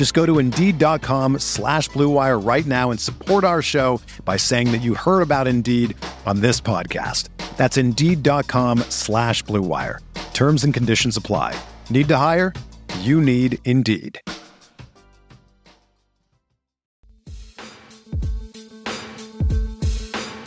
Just go to Indeed.com slash BlueWire right now and support our show by saying that you heard about Indeed on this podcast. That's Indeed.com slash BlueWire. Terms and conditions apply. Need to hire? You need Indeed.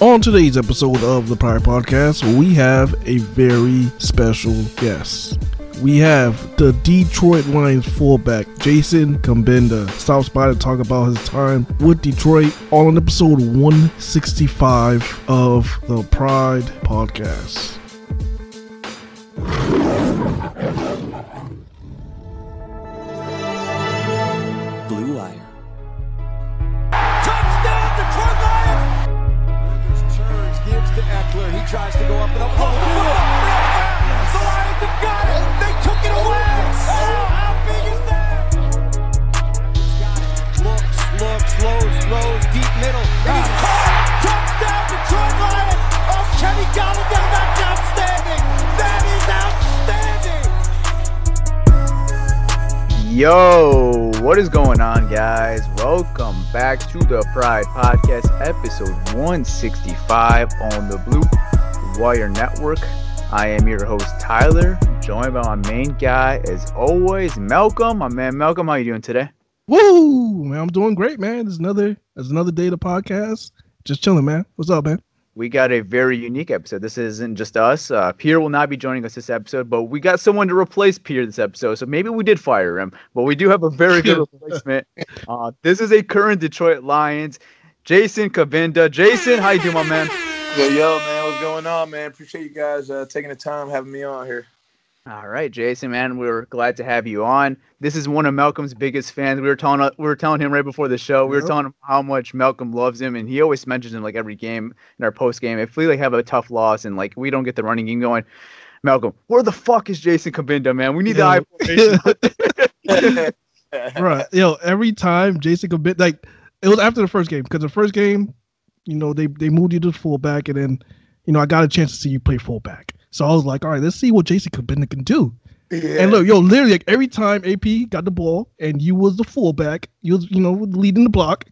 On today's episode of the Pride Podcast, we have a very special guest. We have the Detroit Lions fullback Jason Cabinda stops by to talk about his time with Detroit all on episode 165 of the Pride Podcast. Blue Wire. Touchdown, Detroit Lions! Rivers turns, gives to Eckler. He tries to go up and up. Oh, Yo, what is going on, guys? Welcome back to the Pride Podcast, episode 165 on the Blue Wire Network. I am your host, Tyler, joined by my main guy, as always, Malcolm. My man, Malcolm, how you doing today? Woo! Man, I'm doing great, man. There's another there's another day to podcast. Just chilling, man. What's up, man? We got a very unique episode. This isn't just us. Uh, Pierre will not be joining us this episode, but we got someone to replace Pierre this episode. So maybe we did fire him, but we do have a very good replacement. Uh, this is a current Detroit Lions, Jason Cabinda. Jason, how you doing, my man? Yo, yo, man, what's going on, man? Appreciate you guys uh, taking the time having me on here. All right, Jason, man, we're glad to have you on. This is one of Malcolm's biggest fans. We were telling uh, we were telling him right before the show. We were telling him how much Malcolm loves him, and he always mentions him like every game in our post game. If we like have a tough loss and like we don't get the running game going, Malcolm, where the fuck is Jason Cabinda, man? We need the Yeah. high formation. right. Yo, every time Jason Cabinda like it was after the first game because the first game, you know, they they moved you to fullback, and then you know I got a chance to see you play fullback. So I was like, all right, let's see what Jason Cabinda can do. Yeah. And look, yo, literally, like every time AP got the ball and you was the fullback, you was you know leading the block,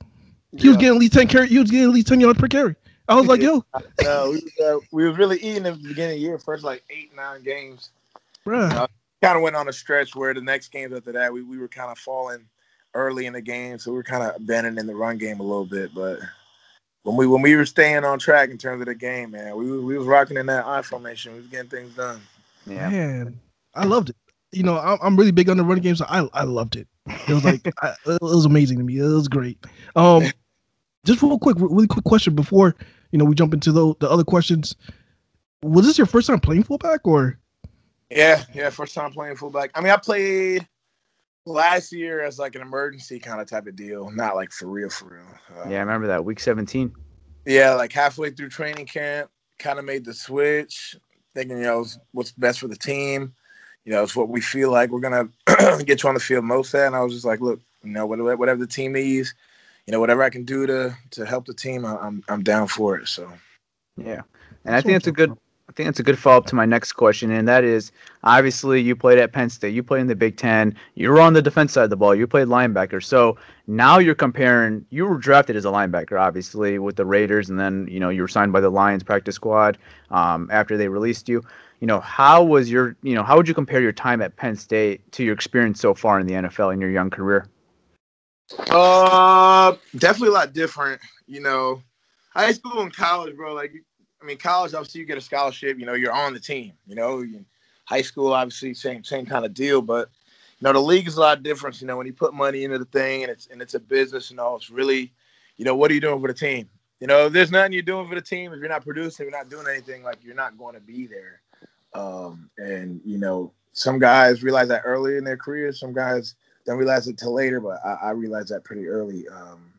he was getting at least ten carry, you was getting at least ten yards per carry. I was like, yo, No, we, was, uh, we was really eating at the beginning of the year, first like eight, nine games. bruh, Kind of went on a stretch where the next games after that, we, we were kind of falling early in the game, so we were kind of abandoning the run game a little bit. But when we when we were staying on track in terms of the game, man, we was- we was rocking in that I formation. We was getting things done. yeah. man, I loved it. You know, I'm, I'm really big on the running game, so I I loved it. It was like I, it was amazing to me. It was great. Um, just real quick, really quick question before you know we jump into the the other questions. Was this your first time playing fullback or? Yeah, yeah, first time playing fullback. I mean, I played last year as like an emergency kind of type of deal, not like for real, for real. Uh, Yeah, I remember that week 17. yeah, like halfway through training camp, kind of made the switch, thinking, you know, what's best for the team. You know, it's what we feel like we're gonna get you on the field most at. And I was just like, look, you know, whatever, whatever the team needs, you know, whatever I can do to to help the team, I- I'm I'm down for it. So Yeah, and I think that's a good. I think that's a good follow up to my next question, and that is obviously you played at Penn State, you played in the Big Ten, you were on the defense side of the ball, you played linebacker. So now you're comparing. You were drafted as a linebacker, obviously, with the Raiders, and then you know you were signed by the Lions practice squad um, after they released you. You know, how was your? You know, how would you compare your time at Penn State to your experience so far in the NFL in your young career? Uh, definitely a lot different. You know, high school and college, bro. Like, I mean, college obviously you get a scholarship. You know, you're on the team. You know, high school obviously same same kind of deal, but you know the league is a lot different. You know, when you put money into the thing and it's and it's a business and all, it's really, you know, what are you doing for the team? You know, if there's nothing you're doing for the team, if you're not producing, you're not doing anything, like you're not going to be there. Um, and you know, some guys realize that early in their career. Some guys don't realize it till later, but I, I realized that pretty early. Um,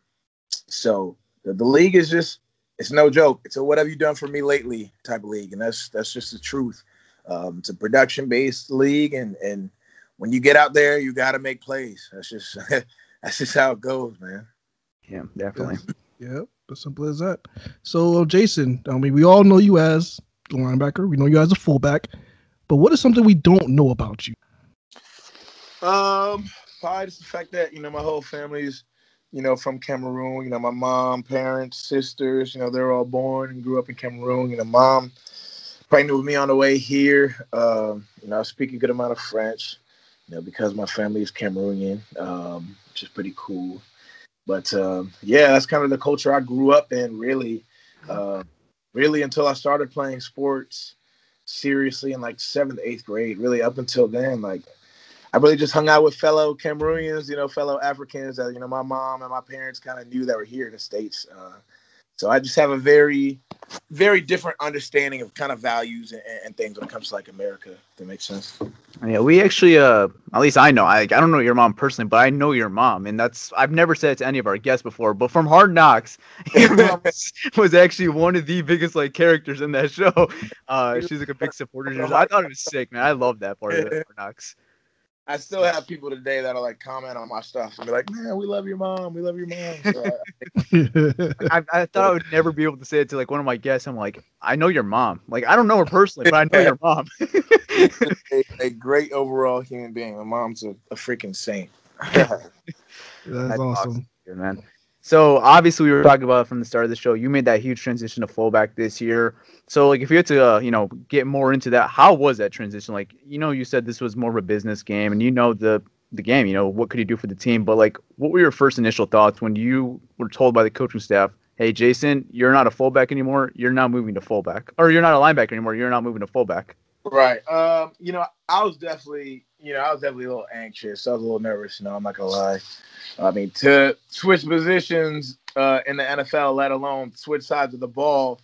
so the, the league is just it's no joke. It's a what have you done for me lately type of league, and that's that's just the truth. Um, it's a production based league, and and when you get out there, you got to make plays. That's just that's just how it goes, man. Yeah, definitely. Yep, as simple as that. So, uh, Jason, I mean, we all know you as a linebacker. We know you as a fullback. But what is something we don't know about you? Um, probably just the fact that you know my whole family's, you know, from Cameroon. You know, my mom, parents, sisters. You know, they're all born and grew up in Cameroon. You know, mom pregnant with me on the way here. Um, you know, I speak a good amount of French. You know, because my family is Cameroonian, um, which is pretty cool. But um, yeah, that's kind of the culture I grew up in. Really, uh, really until I started playing sports seriously in like seventh, eighth grade. Really, up until then, like I really just hung out with fellow Cameroonians, you know, fellow Africans that you know my mom and my parents kind of knew that were here in the states. Uh, so I just have a very, very different understanding of kind of values and, and things when it comes to like America. If that makes sense. Yeah, we actually, uh, at least I know. I I don't know your mom personally, but I know your mom, and that's I've never said it to any of our guests before. But from Hard Knocks, your mom was, actually one of the biggest like characters in that show. Uh, she's like a big supporter. I thought it was sick, man. I love that part of it, Hard Knocks. I still have people today that'll like comment on my stuff and be like, "Man, we love your mom. We love your mom." So I, I, I thought I would never be able to say it to like one of my guests. I'm like, I know your mom. Like I don't know her personally, but I know your mom. a, a great overall human being. My mom's a, a freaking saint. That's That's awesome. Good, man. So obviously, we were talking about it from the start of the show. You made that huge transition to fullback this year. So, like, if you had to, uh, you know, get more into that, how was that transition? Like, you know, you said this was more of a business game, and you know the the game. You know, what could you do for the team? But like, what were your first initial thoughts when you were told by the coaching staff, "Hey, Jason, you're not a fullback anymore. You're now moving to fullback, or you're not a linebacker anymore. You're not moving to fullback." Right. Um, you know, I was definitely, you know, I was definitely a little anxious. I was a little nervous, you know, I'm not gonna lie. I mean, to switch positions uh, in the NFL, let alone switch sides of the ball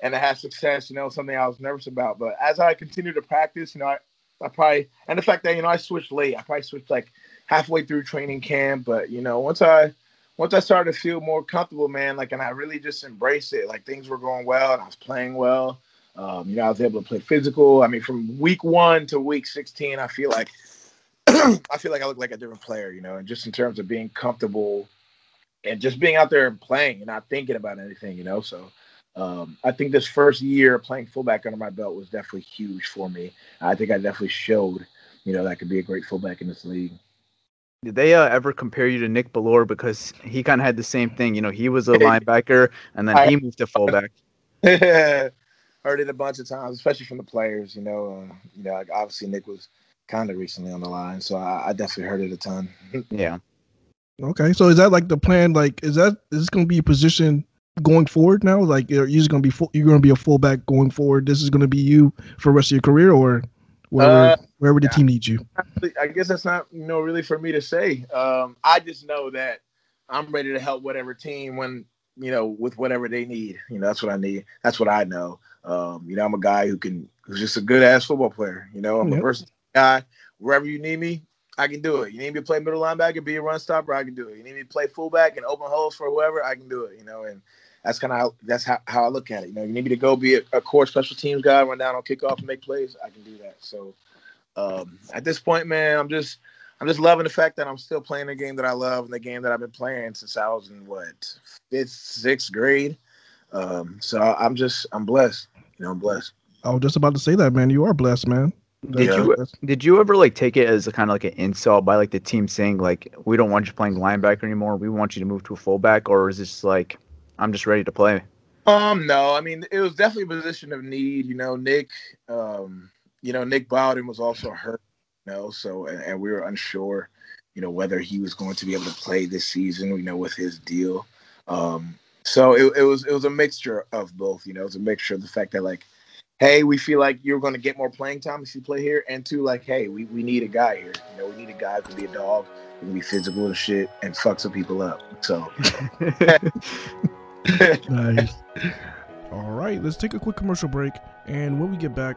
and to have success, you know, something I was nervous about. But as I continued to practice, you know, I, I probably and the fact that, you know, I switched late. I probably switched like halfway through training camp. But, you know, once I once I started to feel more comfortable, man, like and I really just embraced it. Like things were going well and I was playing well. Um, you know, I was able to play physical. I mean, from week one to week 16, I feel like I feel like I look like a different player, you know, and just in terms of being comfortable and just being out there and playing and not thinking about anything, you know. So um, I think this first year playing fullback under my belt was definitely huge for me. I think I definitely showed, you know, that I could be a great fullback in this league. Did they uh, ever compare you to Nick Bellore because he kind of had the same thing? You know, he was a linebacker and then he moved to fullback. Heard it a bunch of times, especially from the players. You know, uh, you know, like obviously Nick was kind of recently on the line, so I, I definitely heard it a ton. Yeah. Okay, so is that like the plan? Like, is that is this going to be a position going forward now? Like, you're you just going to be full, you're going to be a fullback going forward? This is going to be you for the rest of your career, or wherever Uh, wherever the yeah. team needs you? I guess that's not you know really for me to say. Um, I just know that I'm ready to help whatever team when you know with whatever they need. You know, that's what I need. That's what I know. Um, you know, I'm a guy who can who's just a good ass football player. You know, I'm Yep. a versatile guy. Wherever you need me, I can do it. You need me to play middle linebacker, be a run stopper, I can do it. You need me to play fullback and open holes for whoever, I can do it. You know, and that's kind of how that's how, how I look at it. You know, you need me to go be a, a core special teams guy, run down on kickoff and make plays, I can do that. So um, at this point, man, I'm just I'm just loving the fact that I'm still playing the game that I love and the game that I've been playing since I was in what fifth, sixth grade. Um, so I'm just I'm blessed. You know, I'm blessed. I was just about to say that, man. You are blessed, man. Did Yeah. you did you ever like take it as a kind of like an insult by like the team saying like we don't want you playing linebacker anymore, we want you to move to a fullback, or is this like I'm just ready to play? Um, no, I mean it was definitely a position of need. You know, Nick, um, you know, Nick Bawden was also hurt, you know, so and, and we were unsure, you know, whether he was going to be able to play this season, you know, with his deal. Um, so it, it was it was a mixture of both. You know, it was a mixture of the fact that like, hey, we feel like you're going to get more playing time if you play here, and two, like, hey, we, we need a guy here. You know, we need a guy who can be a dog, who can be physical and shit, and fuck some people up. So. nice. All right, let's take a quick commercial break, and when we get back.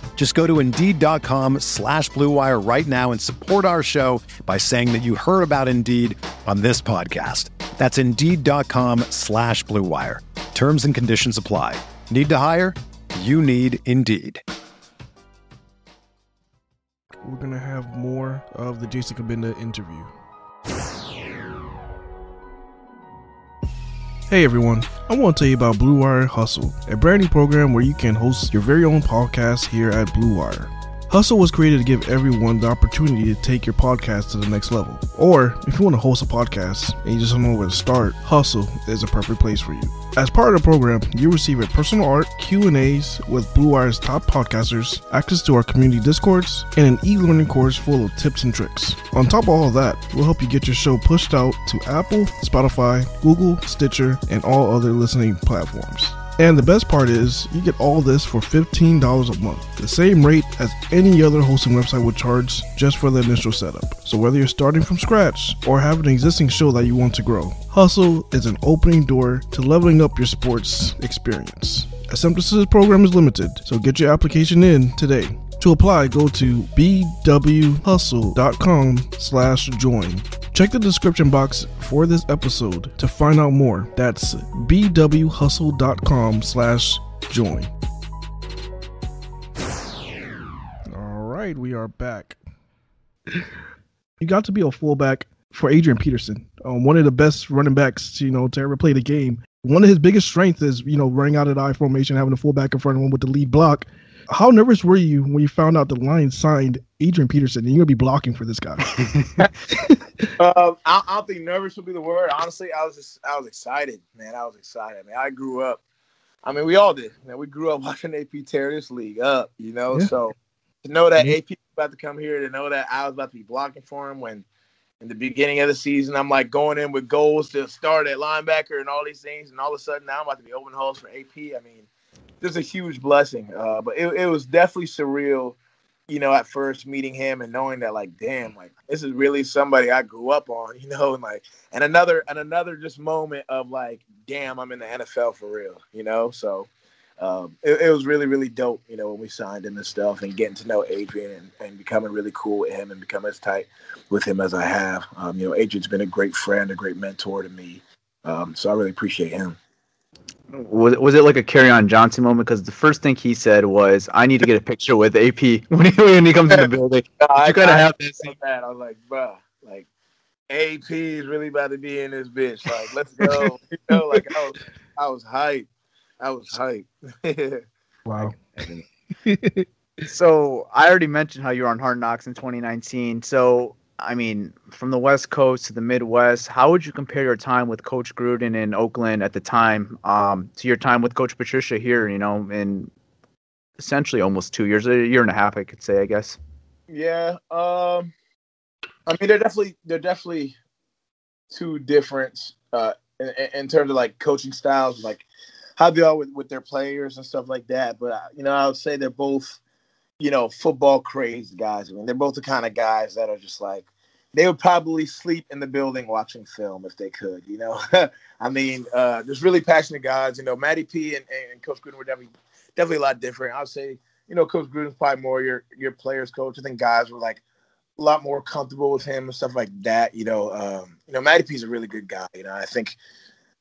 Just go to Indeed.com slash BlueWire right now and support our show by saying that you heard about Indeed on this podcast. That's Indeed.com slash BlueWire. Terms and conditions apply. Need to hire? You need Indeed. We're going to have more of the Jason Cabinda interview. Hey everyone, I want to tell you about Blue Wire Hustle, a brand new program where you can host your very own podcast here at Blue Wire. Hustle was created to give everyone the opportunity to take your podcast to the next level. Or, if you want to host a podcast and you just don't know where to start, Hustle is a perfect place for you. As part of the program, you receive a personal art Q&As with Blue Wire's top podcasters, access to our community discords, and an e-learning course full of tips and tricks. On top of all of that, we'll help you get your show pushed out to Apple, Spotify, Google, Stitcher, and all other listening platforms. And the best part is, you get all this for $15 a month, the same rate as any other hosting website would charge just for the initial setup. So whether you're starting from scratch or have an existing show that you want to grow, Hustle is an opening door to leveling up your sports experience. Acceptance's program is limited, so get your application in today. To apply, go to bwhustle.com slash join. Check the description box for this episode to find out more. That's bwhustle.com slash join. All right, we are back. You got to be a fullback for Adrian Peterson, um, one of the best running backs, you know, to ever play the game. One of his biggest strengths is, you know, running out of the I formation, having a fullback in front of him with the lead block. How nervous were you when you found out the Lions signed Adrian Peterson and you're gonna be blocking for this guy? um, I, I don't think nervous would be the word. Honestly, I was just I was excited, man. I was excited. I mean, I grew up. I mean, we all did. Man, we grew up watching AP tear this league up, you know. Yeah. So to know that Yeah. AP was about to come here, to know that I was about to be blocking for him when in the beginning of the season, I'm like going in with goals to start at linebacker and all these things, and all of a sudden now I'm about to be open holes for AP. I mean, there's a huge blessing. Uh, but it, it was definitely surreal, you know, at first meeting him and knowing that, like, damn, like this is really somebody I grew up on, you know, and like, and another and another just moment of like, damn, I'm in the NFL for real, you know. So um, it, it was really really dope, you know, when we signed him and stuff, and getting to know Adrian and, and becoming really cool with him and becoming as tight with him as I have. Um, you know, Adrian's been a great friend, a great mentor to me. Um, so I really appreciate him. Was, was it like a Kerryon Johnson moment? Because the first thing he said was, "I need to get a picture with AP when he, when he comes in the building." I, You gotta I- have this. I that. I was like, bruh, like AP is really about to be in this bitch. Like, let's go. you know, like I was, I was hyped. I was hyped. Wow. So I already mentioned how you were on Hard Knocks in 2019. So I mean, from the West Coast to the Midwest, how would you compare your time with Coach Gruden in Oakland at the time um, to your time with Coach Patricia here? You know, in essentially almost two years, a year and a half, I could say, I guess. yeah. Um, I mean, they're definitely they're definitely two different uh, in, in terms of like coaching styles, like how they are with, with their players and stuff like that. But uh, you know, I would say they're both, you know, football crazed guys. I mean, they're both the kind of guys that are just like they would probably sleep in the building watching film if they could. You know, I mean, uh, there's really passionate guys. You know, Matty P and, and Coach Gruden were definitely definitely a lot different. I would say you know, Coach Gruden's probably more your your players coach. I think guys were like a lot more comfortable with him and stuff like that. You know, um, you know, Matty P's a really good guy. You know, I think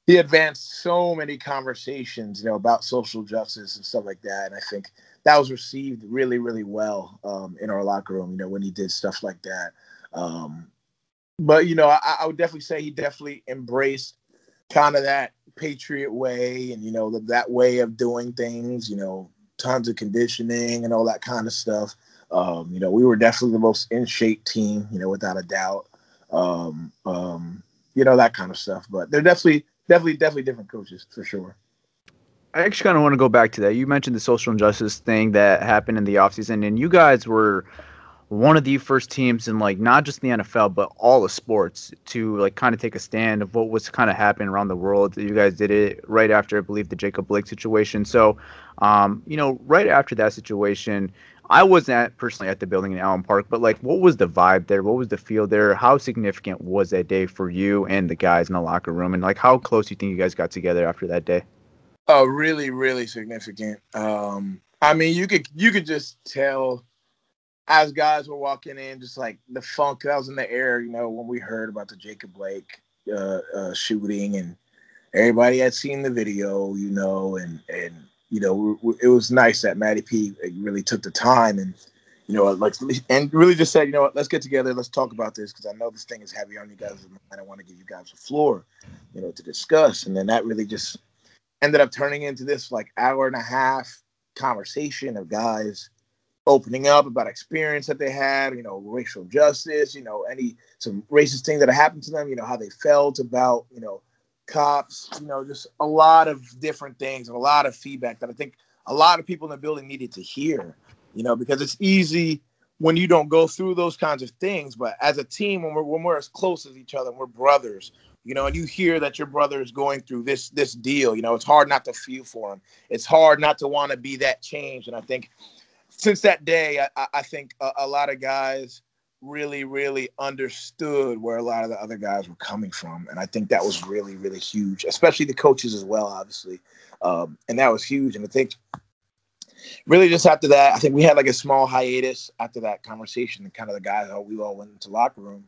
he advanced so many conversations, you know, about social justice and stuff like that. And I think that was received really, really well um, in our locker room. You know, when he did stuff like that. Um, but you know, I, I would definitely say he definitely embraced kind of that patriot way and you know the, that way of doing things you know tons of conditioning and all that kind of stuff. Um, you know we were definitely the most in shape team you know without a doubt. Um, um, you know that kind of stuff. But they're definitely definitely definitely different coaches for sure. I actually kind of want to go back to that. You mentioned the social injustice thing that happened in the offseason, and you guys were one of the first teams in like not just the NFL but all the sports to like kind of take a stand of what was kind of happening around the world. You guys did it right after I believe the Jacob Blake situation. So, um, you know, right after that situation, I wasn't at, personally at the building in Allen Park, but like, what was the vibe there? What was the feel there? How significant was that day for you and the guys in the locker room? And like, how close do you think you guys got together after that day? Oh, really, really significant. Um, I mean, you could you could just tell as guys were walking in, just like the funk that was in the air, you know, when we heard about the Jacob Blake uh, uh, shooting, and everybody had seen the video, you know, and and you know, it was nice that Matty P really took the time and you know, like and really just said, you know what, let's get together, let's talk about this because I know this thing is heavy on you guys, and I want to give you guys a floor, you know, to discuss. And then that really just ended up turning into this like hour and a half conversation of guys opening up about experience that they had, you know, racial justice, you know, any some racist thing that happened to them, you know, how they felt about, you know, cops, you know, just a lot of different things and a lot of feedback that I think a lot of people in the building needed to hear, you know, because it's easy when you don't go through those kinds of things, but as a team, when we're when we're as close as each other, we're brothers, you know, and you hear that your brother is going through this this deal, you know, it's hard not to feel for him. It's hard not to want to be that change, and I think since that day, I, I think a, a, lot of guys really, really understood where a lot of the other guys were coming from, and I think that was really, really huge, especially the coaches as well, obviously, um, and that was huge. And I think really just after that, I think we had like a small hiatus after that conversation, and kind of the guys, oh, we all went into locker room.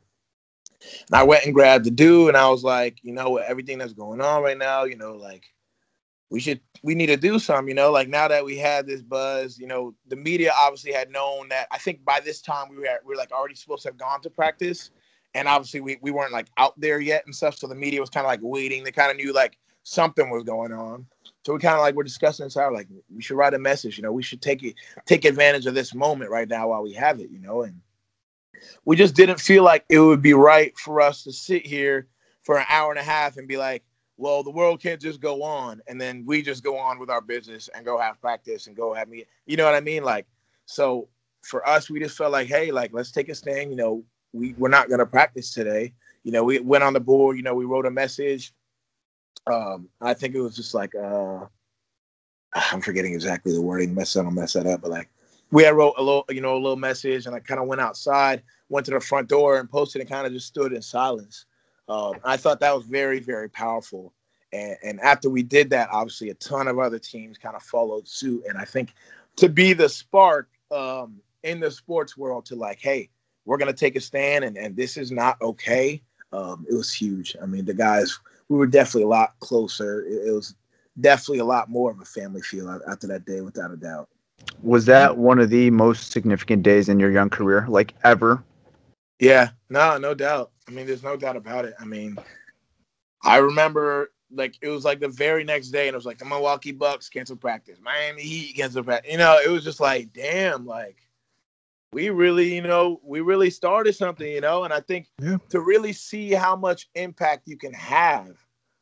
And I went and grabbed the dude, and I was like, you know, everything that's going on right now, you know, like we should we need to do something, you know, like now that we had this buzz, you know, the media obviously had known that I think by this time we were at, we were like already supposed to have gone to practice. And obviously we, we weren't like out there yet and stuff. So the media was kind of like waiting. They kind of knew like something was going on. So we kind of like we're discussing this out like we should write a message, you know, we should take it take advantage of this moment right now while we have it, you know, and we just didn't feel like it would be right for us to sit here for an hour and a half and be like, well, the world can't just go on and then we just go on with our business and go have practice and go have me. You know what I mean? Like, so for us, we just felt like, hey, like let's take a stand. You know, we we're not gonna practice today. You know, we went on the board. You know, we wrote a message. Um, I think it was just like uh, I'm forgetting exactly the wording. Mess up, I'll mess that up. But like, we had wrote a little, you know, a little message, and I kind of went outside, went to the front door, and posted, and kind of just stood in silence. Um, I thought that was very, very powerful. And, and after we did that, obviously a ton of other teams kind of followed suit. And I think to be the spark um, in the sports world to like, hey, we're going to take a stand and, and this is not okay. Um, it was huge. I mean, the guys, we were definitely a lot closer. It, it was definitely a lot more of a family feel after that day, without a doubt. Was that one of the most significant days in your young career, like ever? Yeah, no, no doubt. I mean, there's no doubt about it. I mean, I remember like it was like the very next day, and it was like the Milwaukee Bucks cancel practice, Miami Heat cancel practice. You know, it was just like, damn, like we really, you know, we really started something, you know. And I think yeah. to really see how much impact you can have,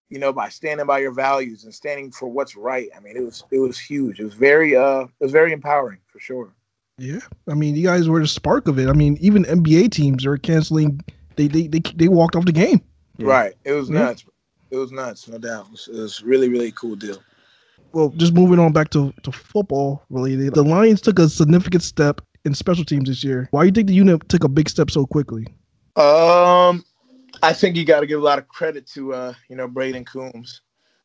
you know, by standing by your values and standing for what's right. I mean, it was it was huge. It was very uh, it was very empowering for sure. Yeah, I mean, you guys were the spark of it. I mean, even NBA teams are canceling. They they they, they walked off the game. Yeah. Right. It was yeah. nuts. It was nuts, no doubt. It was, it was really really cool deal. Well, just moving on back to, to football, really, the, the Lions took a significant step in special teams this year. Why do you think the unit took a big step so quickly? Um, I think you got to give a lot of credit to uh, you know Brayden Coombs.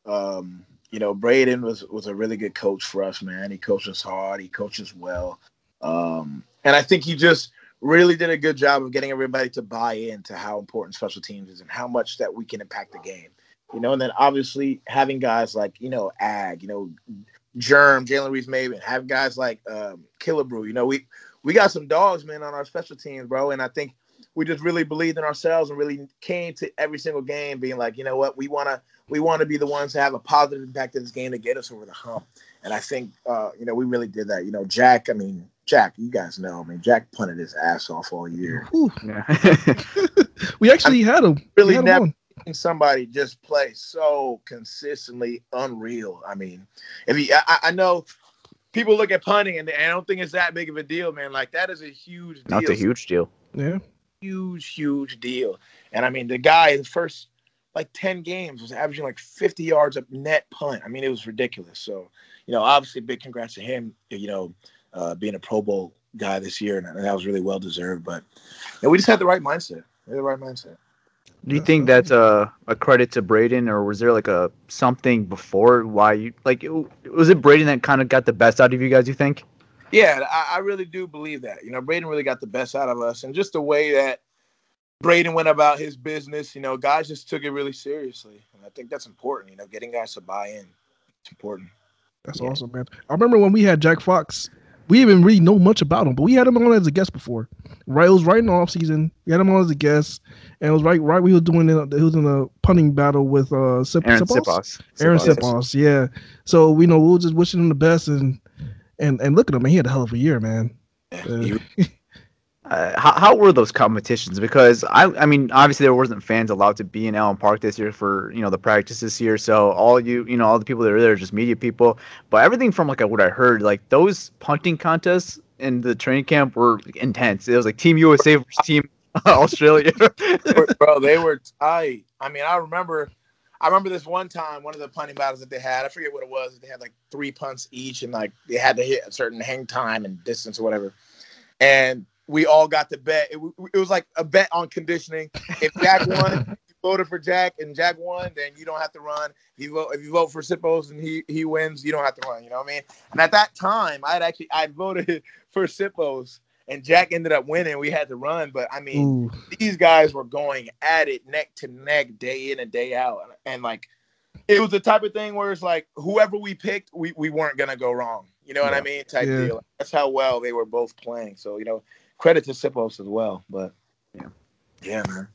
Um, you know, Brayden was was a really good coach for us, man. He coaches hard. He coaches well, um, and I think he just really did a good job of getting everybody to buy into how important special teams is and how much that we can impact the game. You know, and then obviously having guys like you know Ag, you know, Germ, Jalen Reeves-Maybin, have guys like um, Killebrew. You know, we we got some dogs, man, on our special teams, bro. And I think we just really believed in ourselves and really came to every single game being like, you know what, we want to we want to be the ones to have a positive impact in this game to get us over the hump. And I think uh, you know we really did that. You know, Jack. I mean, Jack. You guys know. I mean, Jack punted his ass off all year. We actually had him. Really had never on. seen somebody just play so consistently unreal. I mean, if he, I, I know people look at punting and I don't think it's that big of a deal, man. Like that is a huge deal. That's a huge deal. Yeah. huge, huge deal. And I mean, the guy in the first like 10 games was averaging like 50 yards of net punt. I mean, it was ridiculous. So, you know, obviously, big congrats to him, you know, uh, being a Pro Bowl guy this year. And that was really well deserved. But you know, we just had the right mindset. We had the right mindset. Do you think that's a, a credit to Brayden, or was there like a something before why you like? It, was it Brayden that kind of got the best out of you guys? You think? Yeah, I, I really do believe that. You know, Brayden really got the best out of us. And just the way that Brayden went about his business, you know, guys just took it really seriously. And I think that's important, you know, getting guys to buy in. It's important. That's awesome, man. I remember when we had Jack Fox. We didn't really know much about him, but we had him on as a guest before. Right, it was right in the off season. We had him on as a guest, and it was right, right. We were doing it. He was in a punting battle with uh, Sip, Arryn Siposs? Arryn Siposs. Yeah. So we know we were just wishing him the best, and and and look at him, man. He had a hell of a year, man. Uh, Uh, how, how were those competitions? Because I, I mean, obviously there wasn't fans allowed to be in Allen Park this year for you know the practice this year. So all you, you know, all the people that are there are just media people. But everything from like what I heard, like those punting contests in the training camp were intense. It was like Team USA versus Team Australia. bro, they were tight. I mean, I remember, I remember this one time, one of the punting battles that they had. I forget what it was. They had like three punts each, and like they had to hit a certain hang time and distance or whatever. And we all got to bet. It, it was like a bet on conditioning. If Jack won, you voted for Jack, and Jack won, then you don't have to run. If you vote, if you vote for Siposs and he he wins, you don't have to run. You know what I mean? And at that time, I'd actually I voted for Siposs, and Jack ended up winning. We had to run, but I mean ooh, these guys were going at it neck to neck day in and day out and, like it was the type of thing where it's like whoever we picked we, we weren't gonna go wrong you know what i mean type Yeah. deal that's how well they were both playing so you know credit to Siposs as well but Yeah. yeah man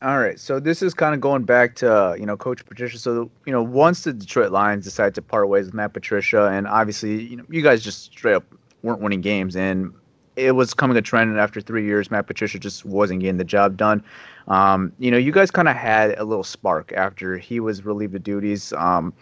All right, so this is kind of going back to you know Coach Patricia. So you know once the Detroit Lions decided to part ways with Matt Patricia, and obviously you know you guys just straight up weren't winning games, and it was coming a trend. And after three years, Matt Patricia just wasn't getting the job done. Um, you know, you guys kind of had a little spark after he was relieved of duties. Um,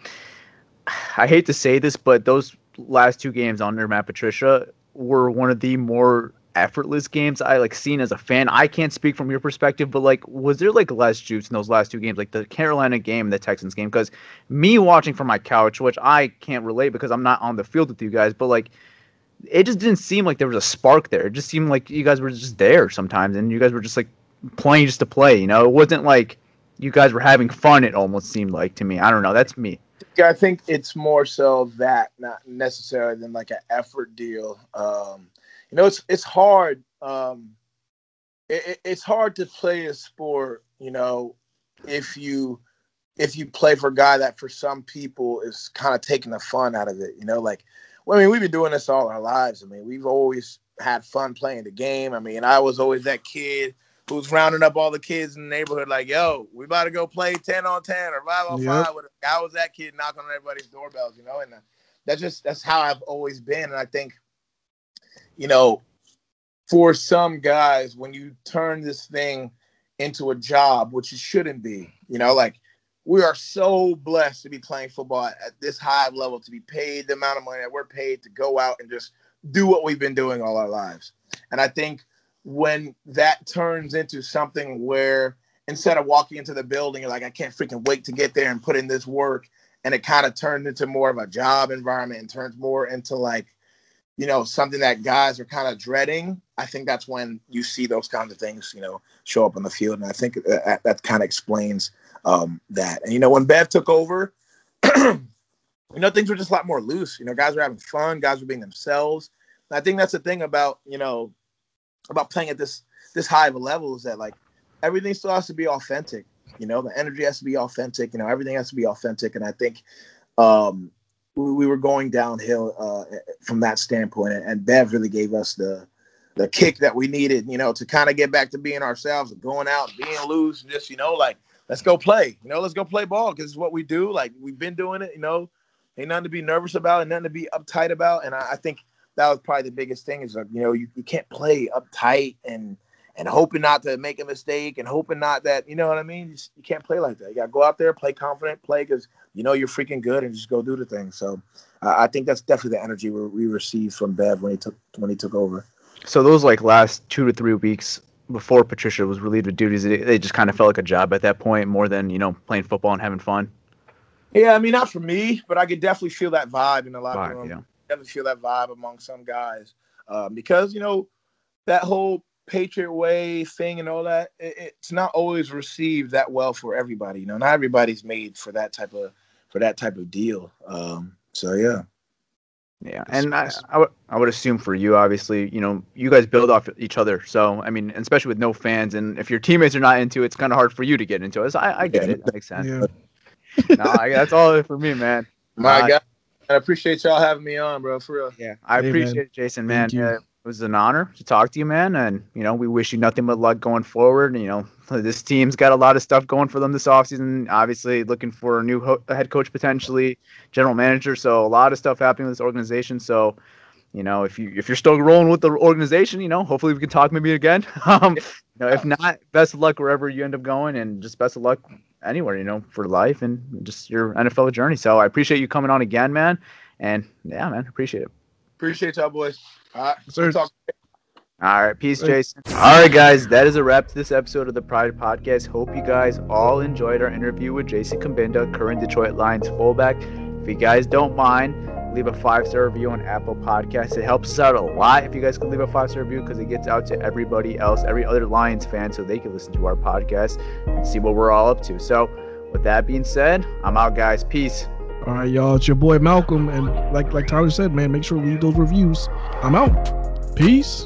I hate to say this, but those last two games under Matt Patricia were one of the more effortless games I like seen as a fan. I can't speak from your perspective, but like, was there like less juice in those last two games, like the Carolina game and the Texans game? Because me watching from my couch, which I can't relate because I'm not on the field with you guys, but like, it just didn't seem like there was a spark there. It just seemed like you guys were just there sometimes, and you guys were just like playing just to play. You know, it wasn't like you guys were having fun. It almost seemed like to me. I don't know. That's me. I think it's more so that, not necessarily than like an effort deal. Um, you know, it's it's hard. Um, it, it- it's hard to play a sport. You know, if you if you play for a guy that for some people is kind of taking the fun out of it. You know, like well, I mean, we've been doing this all our lives. I mean, we've always had fun playing the game. I mean, I was always that kid who's rounding up all the kids in the neighborhood, like, "Yo, we about to go play ten on ten or five on Yep. five." With I was that kid knocking on everybody's doorbells, you know, and uh, that's just that's how I've always been. And I think, you know, for some guys, when you turn this thing into a job, which it shouldn't be, you know, like we are so blessed to be playing football at, this high level, to be paid the amount of money that we're paid to go out and just do what we've been doing all our lives. And I think when that turns into something where instead of walking into the building, you're like, I can't freaking wait to get there and put in this work. And it kind of turned into more of a job environment and turns more into like, you know, something that guys are kind of dreading. I think that's when you see those kinds of things, you know, show up on the field. And I think that, that kind of explains um, that. And, you know, when Bev took over, you know, things were just a lot more loose. You know, guys were having fun, guys were being themselves. And I think that's the thing about, you know, about playing at this this high of a level is that like everything still has to be authentic. You know, the energy has to be authentic. You know, everything has to be authentic. And I think um, we, we were going downhill uh, from that standpoint. And, and Bev really gave us the the kick that we needed. You know, to kind of get back to being ourselves, going out, being loose, and just you know, like let's go play. You know, let's go play ball because it's what we do. Like we've been doing it. You know, ain't nothing to be nervous about and nothing to be uptight about. And I, I think that was probably the biggest thing is like you know you, you can't play uptight and and hoping not to make a mistake and hoping not that you know what I mean. You, just, you can't play like that. You got to go out there, play confident, play because you know you're freaking good, and just go do the thing. So uh, I think that's definitely the energy we, we received from Bev when he took when he took over. So those like last two to three weeks before Patricia was relieved of duties, they, they just kind of felt like a job at that point, more than you know playing football and having fun. Yeah, I mean not for me, but I could definitely feel that vibe in the locker Vibe, room. yeah. Definitely feel that vibe among some guys um, because you know that whole Patriot way thing and all that. It, it's not always received that well for everybody. You know, not everybody's made for that type of for that type of deal. Um, so yeah. Yeah, and I, I would I would assume for you, obviously, you know, you guys build off each other. So I mean, especially with no fans, and if your teammates are not into it, it's kind of hard for you to get into it. So I, I get it. That makes sense. Yeah. no, I, that's all for me, man. My Uh, God, I appreciate y'all having me on, bro. For real. Yeah, I Hey, man. appreciate it, Jason, man. Thank you. Yeah, it was an honor to talk to you, man. And you know, we wish you nothing but luck going forward. You know, this team's got a lot of stuff going for them this offseason. Obviously, looking for a new ho- head coach potentially, general manager. So a lot of stuff happening with this organization. So. You know, if you if you're still rolling with the organization, you know, hopefully we can talk maybe again. um, you know, if not, best of luck wherever you end up going, and just best of luck anywhere, you know, for life and just your NFL journey. So I appreciate you coming on again, man. And yeah, man, appreciate it. Appreciate y'all, boys. All right. Sir. Talk. All right, peace, Jason. All right, guys, that is a wrap to this episode of the Pride Podcast. Hope you guys all enjoyed our interview with Jason Cabinda, current Detroit Lions fullback. If you guys don't mind, leave a five star review on Apple Podcasts. It helps us out a lot if you guys could leave a five star review because it gets out to everybody else, every other Lions fan, so they can listen to our podcast and see what we're all up to. So, with that being said, I'm out, guys. Peace. All right, y'all. It's your boy Malcolm, and like like Tyler said, man, make sure to leave those reviews. I'm out. Peace.